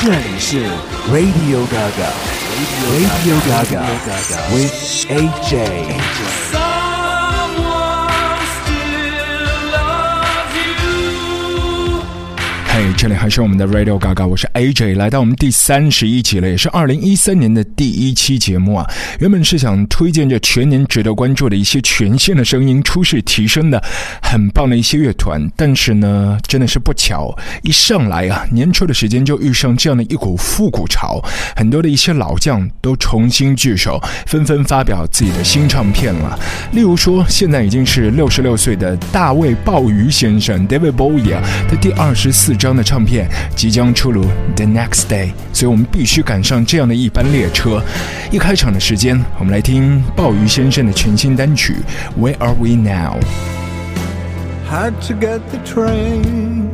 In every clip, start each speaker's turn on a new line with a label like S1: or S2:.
S1: 这里是 Radio Gaga，Radio Gaga，with AJ。
S2: 这里还是我们的 Radio Gaga，我是 AJ，来到我们第三十一集了，也是二零一三年的第一期节目啊。原本是想推荐这全年值得关注的一些全新的声音、出世提升的很棒的一些乐团，但是呢，真的是不巧，一上来啊，年初的时间就遇上这样的一股复古潮，很多的一些老将都重新聚首，纷纷发表自己的新唱片了。例如说，现在已经是六十六岁的大卫鲍鱼先生 David Bowie 啊，的第二十四张的。唱片即将出炉，The Next Day，所以我们必须赶上这样的一班列车。一开场的时间，我们来听鲍鱼先生的全新单曲《Where Are We
S3: Now》。Had to get the train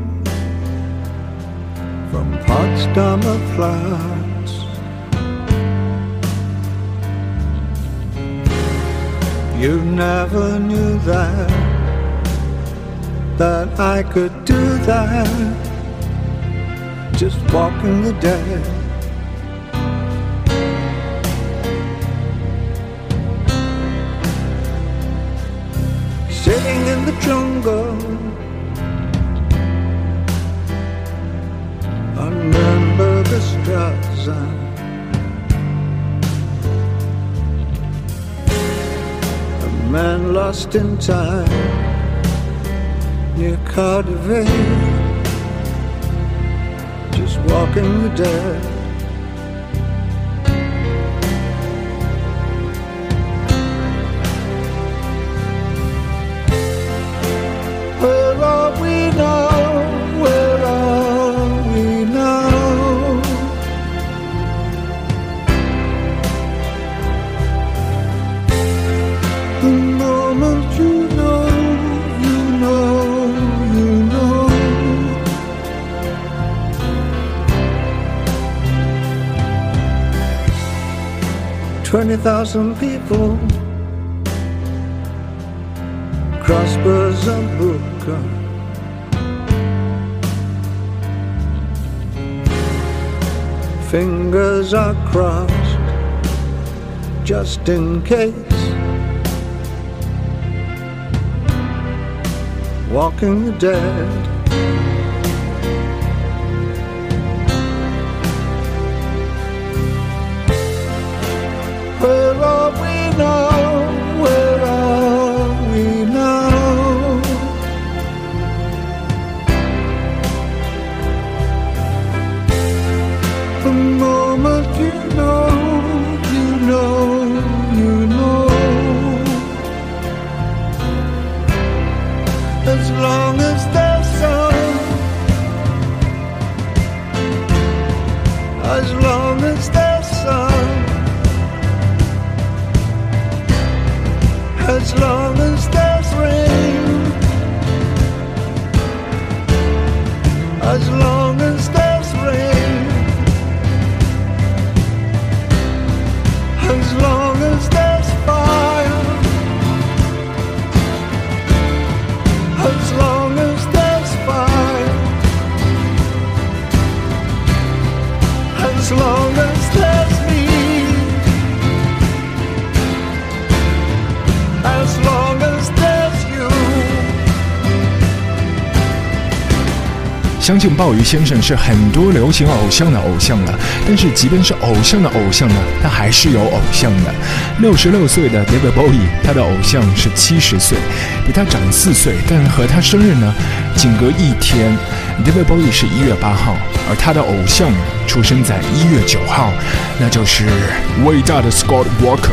S3: from Potsdamer Platz. You never knew that that I could do that just walking the dead. Sitting in the jungle, remember the Straße. A man lost in time near Cardiff walking the dead. Thousand people cross Berzabuka. Fingers are crossed just in case. Walking the dead. we know.
S2: 相信鲍鱼先生是很多流行偶像的偶像了，但是即便是偶像的偶像呢，他还是有偶像的。六十六岁的 David Bowie，他的偶像是七十岁，比他长四岁，但和他生日呢仅隔一天。David Bowie 是一月八号，而他的偶像出生在一月九号，那就是伟大的 Scott Walker。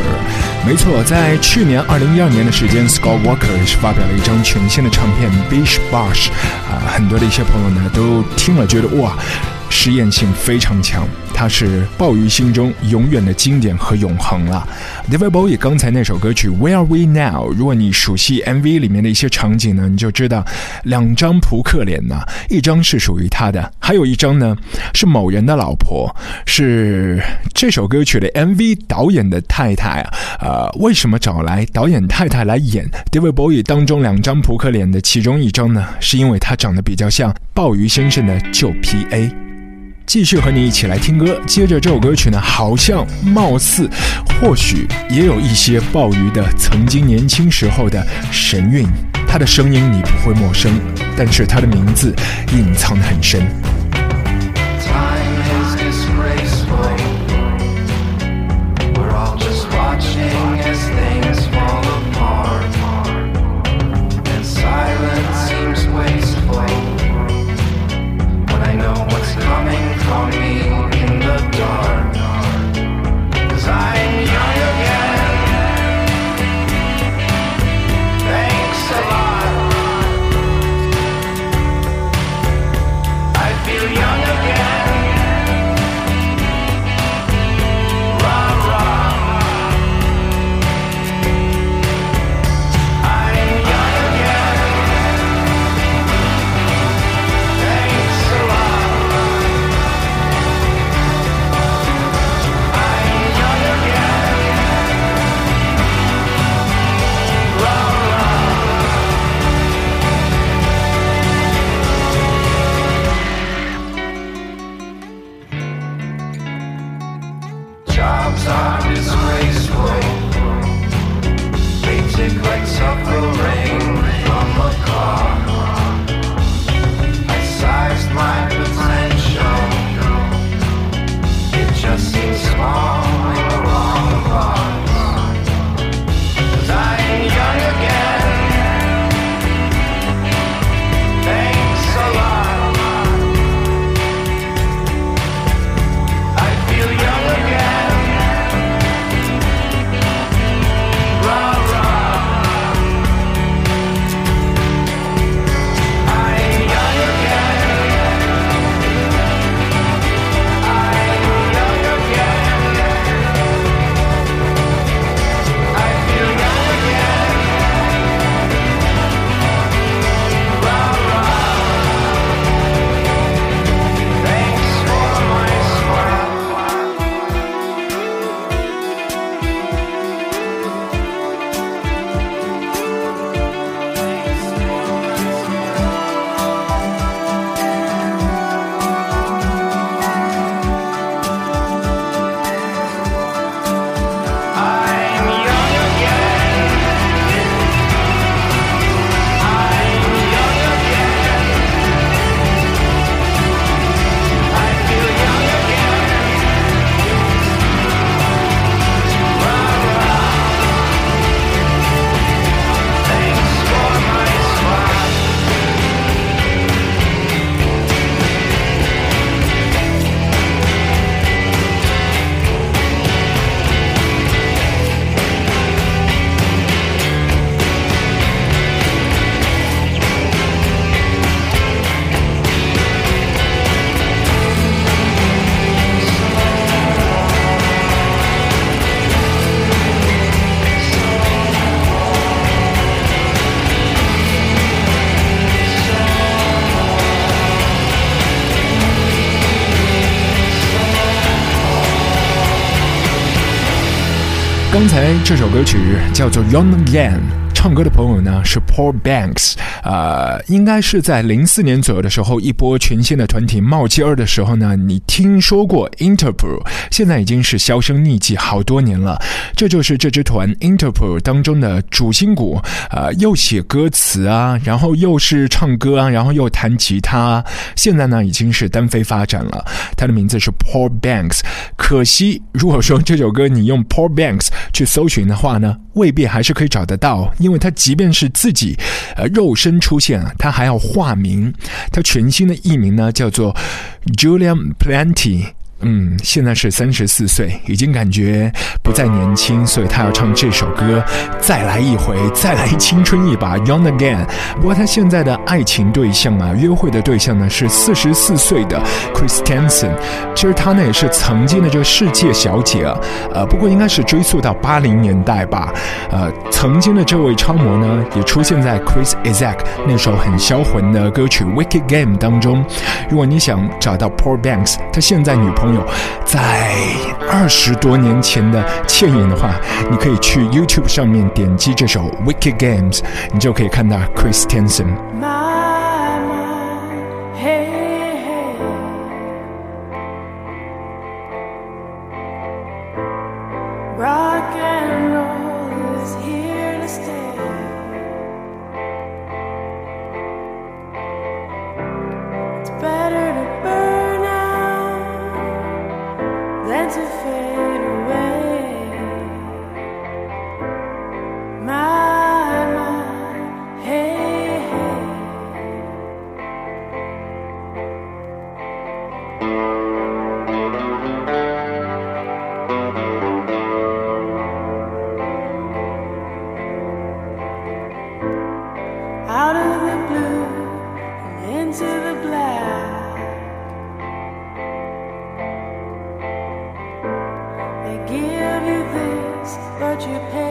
S2: 没错，在去年二零一二年的时间，Scott Walker 是发表了一张全新的唱片《Bish Bash》，很多的一些朋友呢都听了觉得哇。实验性非常强，它是鲍鱼心中永远的经典和永恒了。David Bowie 刚才那首歌曲《Where Are We Now》，如果你熟悉 MV 里面的一些场景呢，你就知道两张扑克脸呢，一张是属于他的，还有一张呢是某人的老婆，是这首歌曲的 MV 导演的太太啊。呃，为什么找来导演太太来演 David Bowie 当中两张扑克脸的其中一张呢？是因为他长得比较像鲍鱼先生的旧 PA。继续和你一起来听歌。接着这首歌曲呢，好像、貌似、或许也有一些鲍鱼的曾经年轻时候的神韵。他的声音你不会陌生，但是他的名字隐藏得很深。才这首歌曲叫做《Young Again》。唱歌的朋友呢是 Paul Banks，呃，应该是在零四年左右的时候，一波全新的团体冒尖儿的时候呢，你听说过 Interpol？现在已经是销声匿迹好多年了。这就是这支团 Interpol 当中的主心骨，呃，又写歌词啊，然后又是唱歌啊，然后又弹吉他。现在呢已经是单飞发展了。他的名字是 Paul Banks。可惜，如果说这首歌你用 Paul Banks 去搜寻的话呢，未必还是可以找得到，因为。因为他即便是自己，呃，肉身出现啊，他还要化名。他全新的艺名呢，叫做 Julian Plenty。嗯，现在是三十四岁，已经感觉不再年轻，所以他要唱这首歌，再来一回，再来青春一把，Young Again。不过他现在的爱情对象啊，约会的对象呢是四十四岁的 Chris Tenson。其实他呢也是曾经的这个世界小姐啊，呃，不过应该是追溯到八零年代吧。呃，曾经的这位超模呢，也出现在 Chris Isaac 那首很销魂的歌曲《Wicked Game》当中。如果你想找到 Paul Banks，他现在女朋友。在二十多年前的倩影的话，你可以去 YouTube 上面点击这首《Wicked Games》，你就可以看到 Chris Tenson。you pay?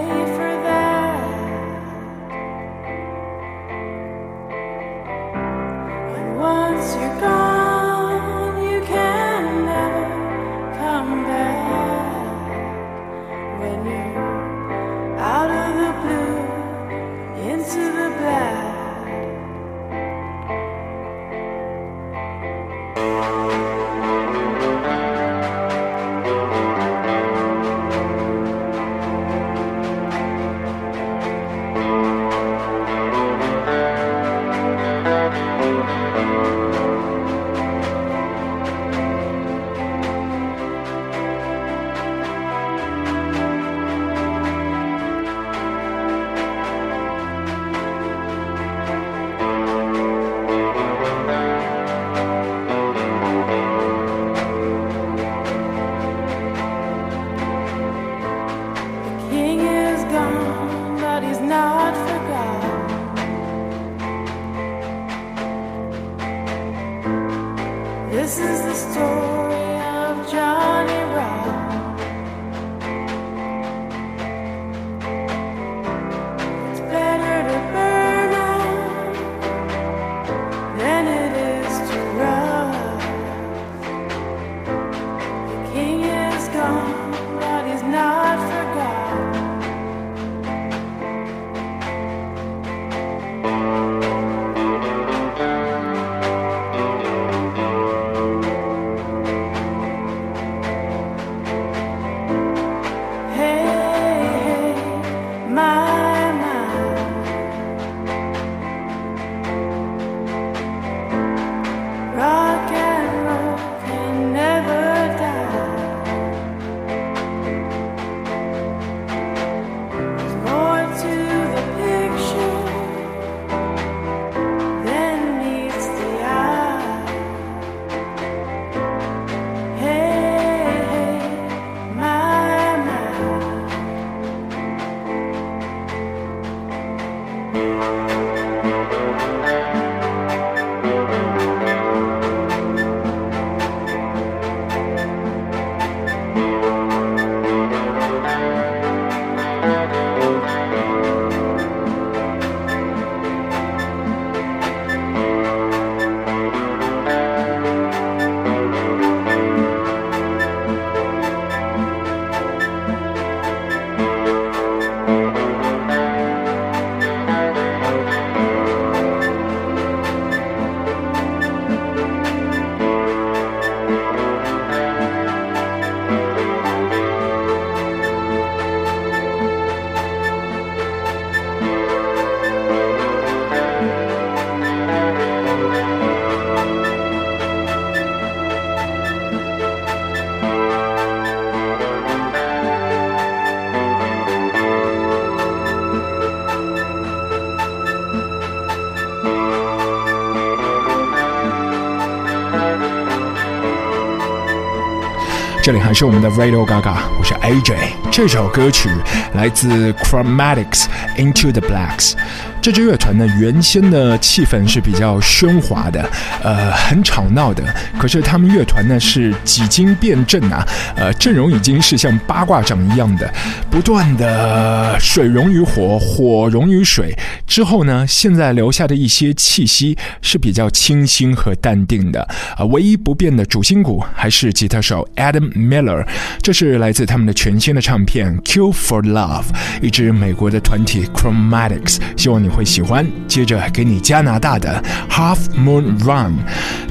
S2: 里还是我们的 Radio Gaga，我是 AJ。这首歌曲来自 Chromatics Into the Blacks。这支乐团呢，原先的气氛是比较喧哗的，呃，很吵闹的。可是他们乐团呢是几经变阵啊，呃，阵容已经是像八卦掌一样的，不断的水溶于火，火溶于水。之后呢，现在留下的一些气息是比较清新和淡定的。啊，唯一不变的主心骨还是吉他手 Adam Miller。这是来自他们的全新的唱片《Kill for Love》，一支美国的团体 Chromatics。希望你。会喜欢。接着给你加拿大的 Half Moon Run，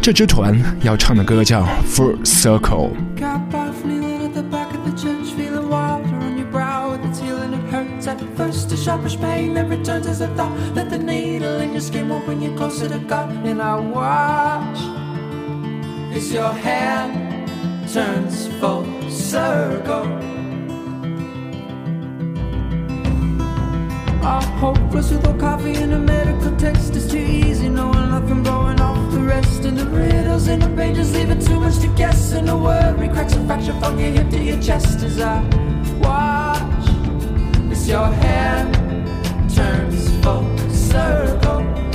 S2: 这支团要唱的歌叫 Full Circle。At first, a sharpish pain that returns as a thought that the needle in your skin will bring you closer to God. And I watch as your hand turns full circle. I'm hopeless without coffee and a medical text. It's too easy knowing nothing blowing off the rest. And the riddles in the pages leaving too much to guess. And the worry cracks a fracture from your hip to your chest as I watch as your hand turns full circle.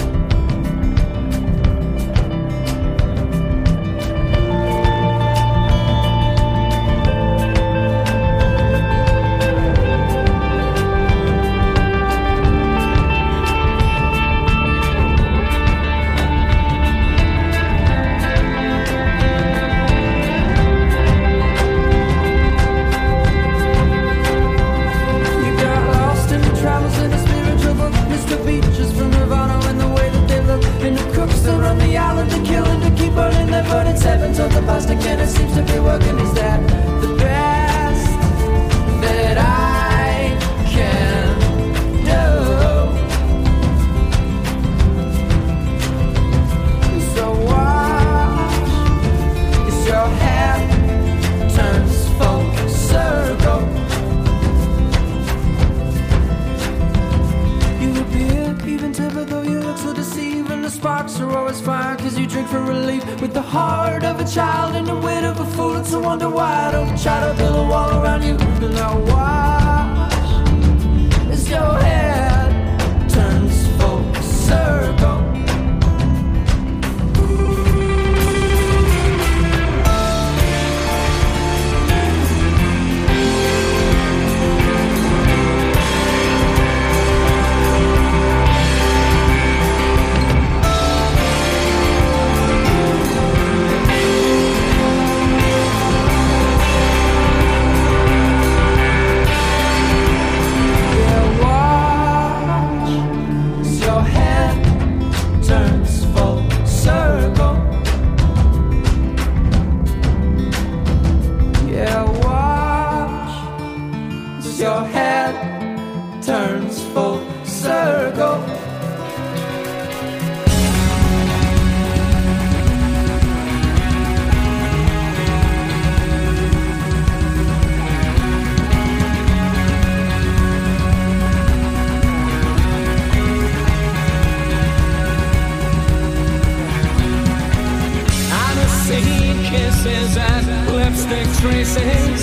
S4: kisses and lipstick traces.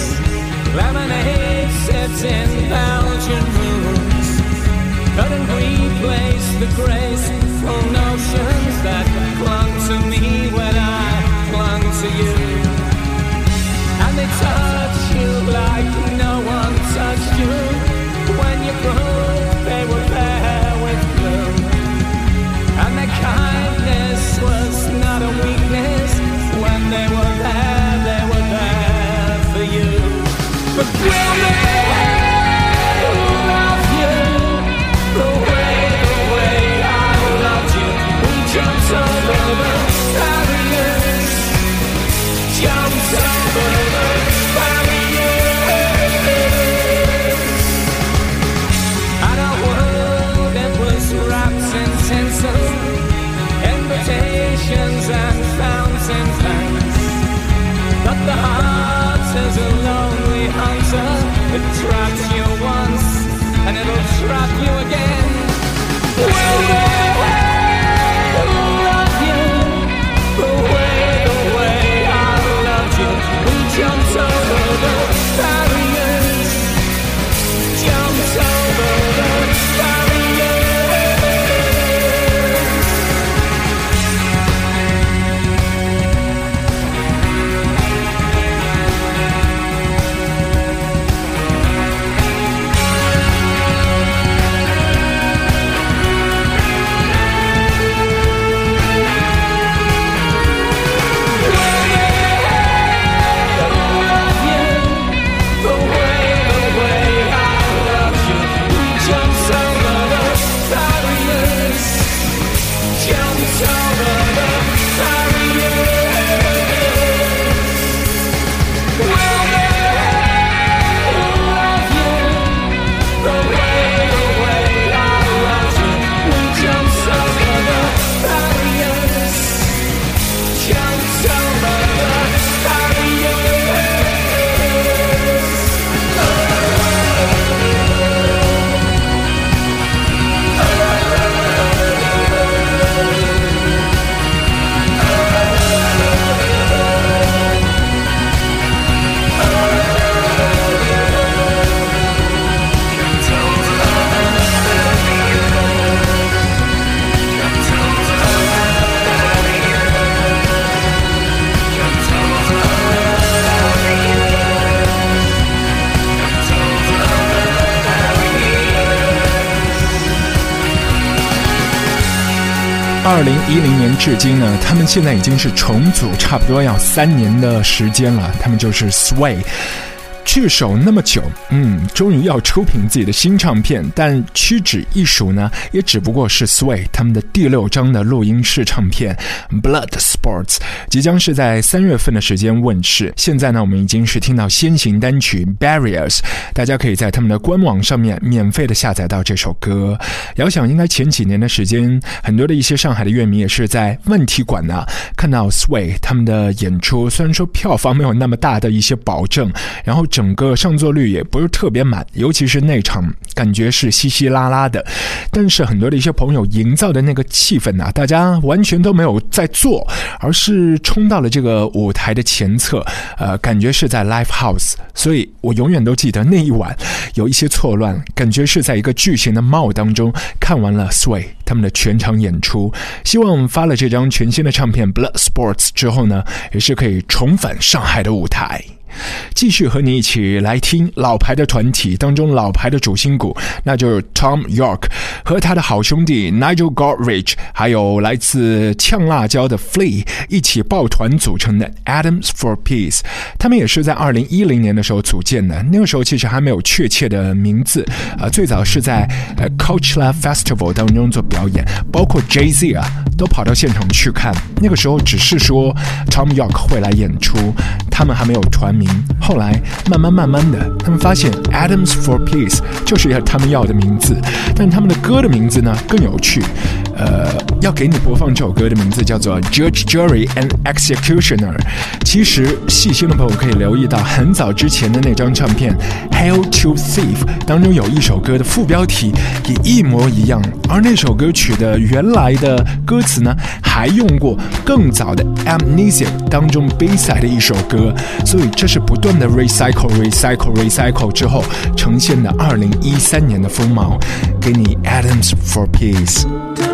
S4: Lemonade sits in Belgian rooms. Couldn't replace the graceful notions that clung to me when I clung to you. And they touch you like no one touched you. will drop you again.
S2: 二零一零年至今呢他们现在已经是重组差不多要三年的时间了他们就是 sway 聚首那么久，嗯，终于要出品自己的新唱片，但屈指一数呢，也只不过是 Sway 他们的第六张的录音室唱片《Blood Sports》，即将是在三月份的时间问世。现在呢，我们已经是听到先行单曲《Barriers》，大家可以在他们的官网上面免费的下载到这首歌。遥想应该前几年的时间，很多的一些上海的乐迷也是在问题馆呢看到 Sway 他们的演出，虽然说票房没有那么大的一些保证，然后整。整个上座率也不是特别满，尤其是那场感觉是稀稀拉拉的。但是很多的一些朋友营造的那个气氛呐，大家完全都没有在做，而是冲到了这个舞台的前侧，呃，感觉是在 live house。所以我永远都记得那一晚有一些错乱，感觉是在一个巨型的 mall 当中看完了 Sway 他们的全场演出。希望发了这张全新的唱片《Blood Sports》之后呢，也是可以重返上海的舞台。继续和你一起来听老牌的团体当中老牌的主心骨，那就是 Tom York 和他的好兄弟 Nigel Godrich，还有来自呛辣椒的 Flea 一起抱团组成的 Adams for Peace。他们也是在二零一零年的时候组建的，那个时候其实还没有确切的名字啊，最早是在呃 Coachella Festival 当中做表演，包括 Jay Z 啊都跑到现场去看。那个时候只是说 Tom York 会来演出，他们还没有团名。后来慢慢慢慢的，他们发现 Adams for Peace 就是要他们要的名字，但他们的歌的名字呢更有趣。呃，要给你播放这首歌的名字叫做 Judge, Jury and Executioner。其实细心的朋友可以留意到，很早之前的那张唱片 Hail to Thief 当中有一首歌的副标题也一模一样，而那首歌曲的原来的歌词呢，还用过更早的 Amnesia 当中 B-side 的一首歌，所以这是不断的 recycle、recycle、recycle 之后呈现的二零一三年的风貌。给你 Adams for Peace。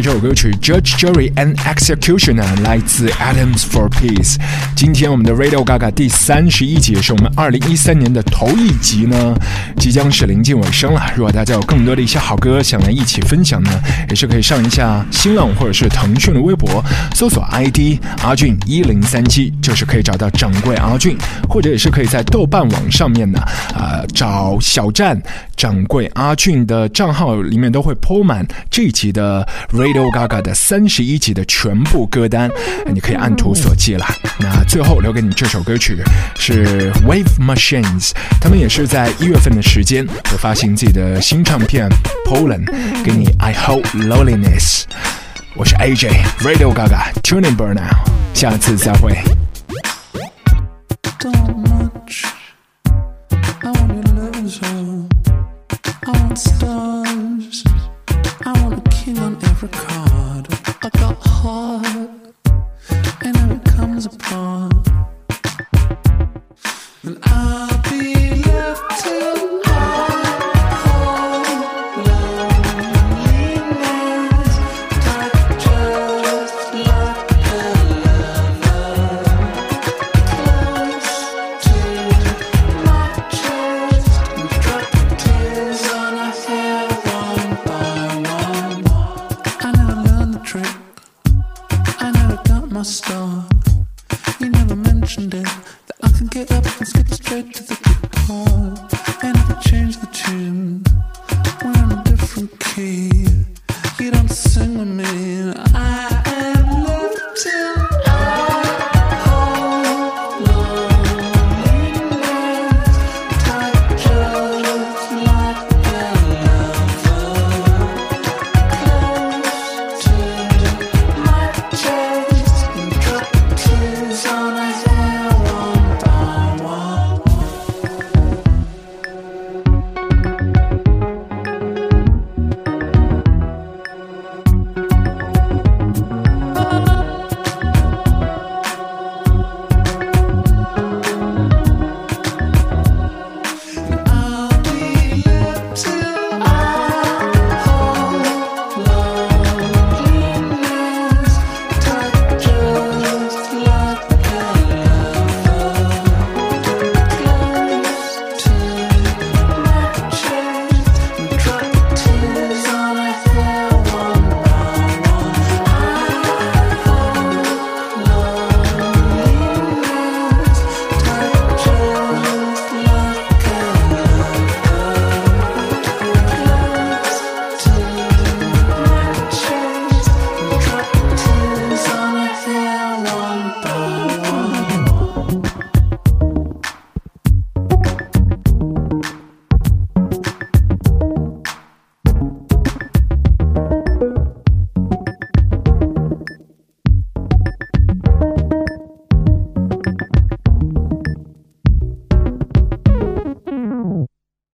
S2: 这首歌曲《Judge, Jury and Executioner》来自 Adams for Peace。今天我们的 Radio Gaga 第三十一集是我们二零一三年的头一集呢，即将是临近尾声了。如果大家有更多的一些好歌想来一起分享呢，也是可以上一下新浪或者是腾讯的微博，搜索 ID 阿俊一零三七，就是可以找到掌柜阿俊，或者也是可以在豆瓣网上面呢，啊，找小站掌柜阿俊的账号里面都会铺满这一集的
S5: Lady。Gaga 的三十一集的全部歌单，你可以按图索骥了。那最后留给你这首歌曲是 Wave Machines，他们也是在一月份的时间会发行自己的新唱片 Poland，给你 I Hope Loneliness。我是 AJ Radio Gaga，Tune In Burnout，下次再会。
S6: up, let's straight to the. And change the tune, we're in a different key. You don't sing with me. I am love.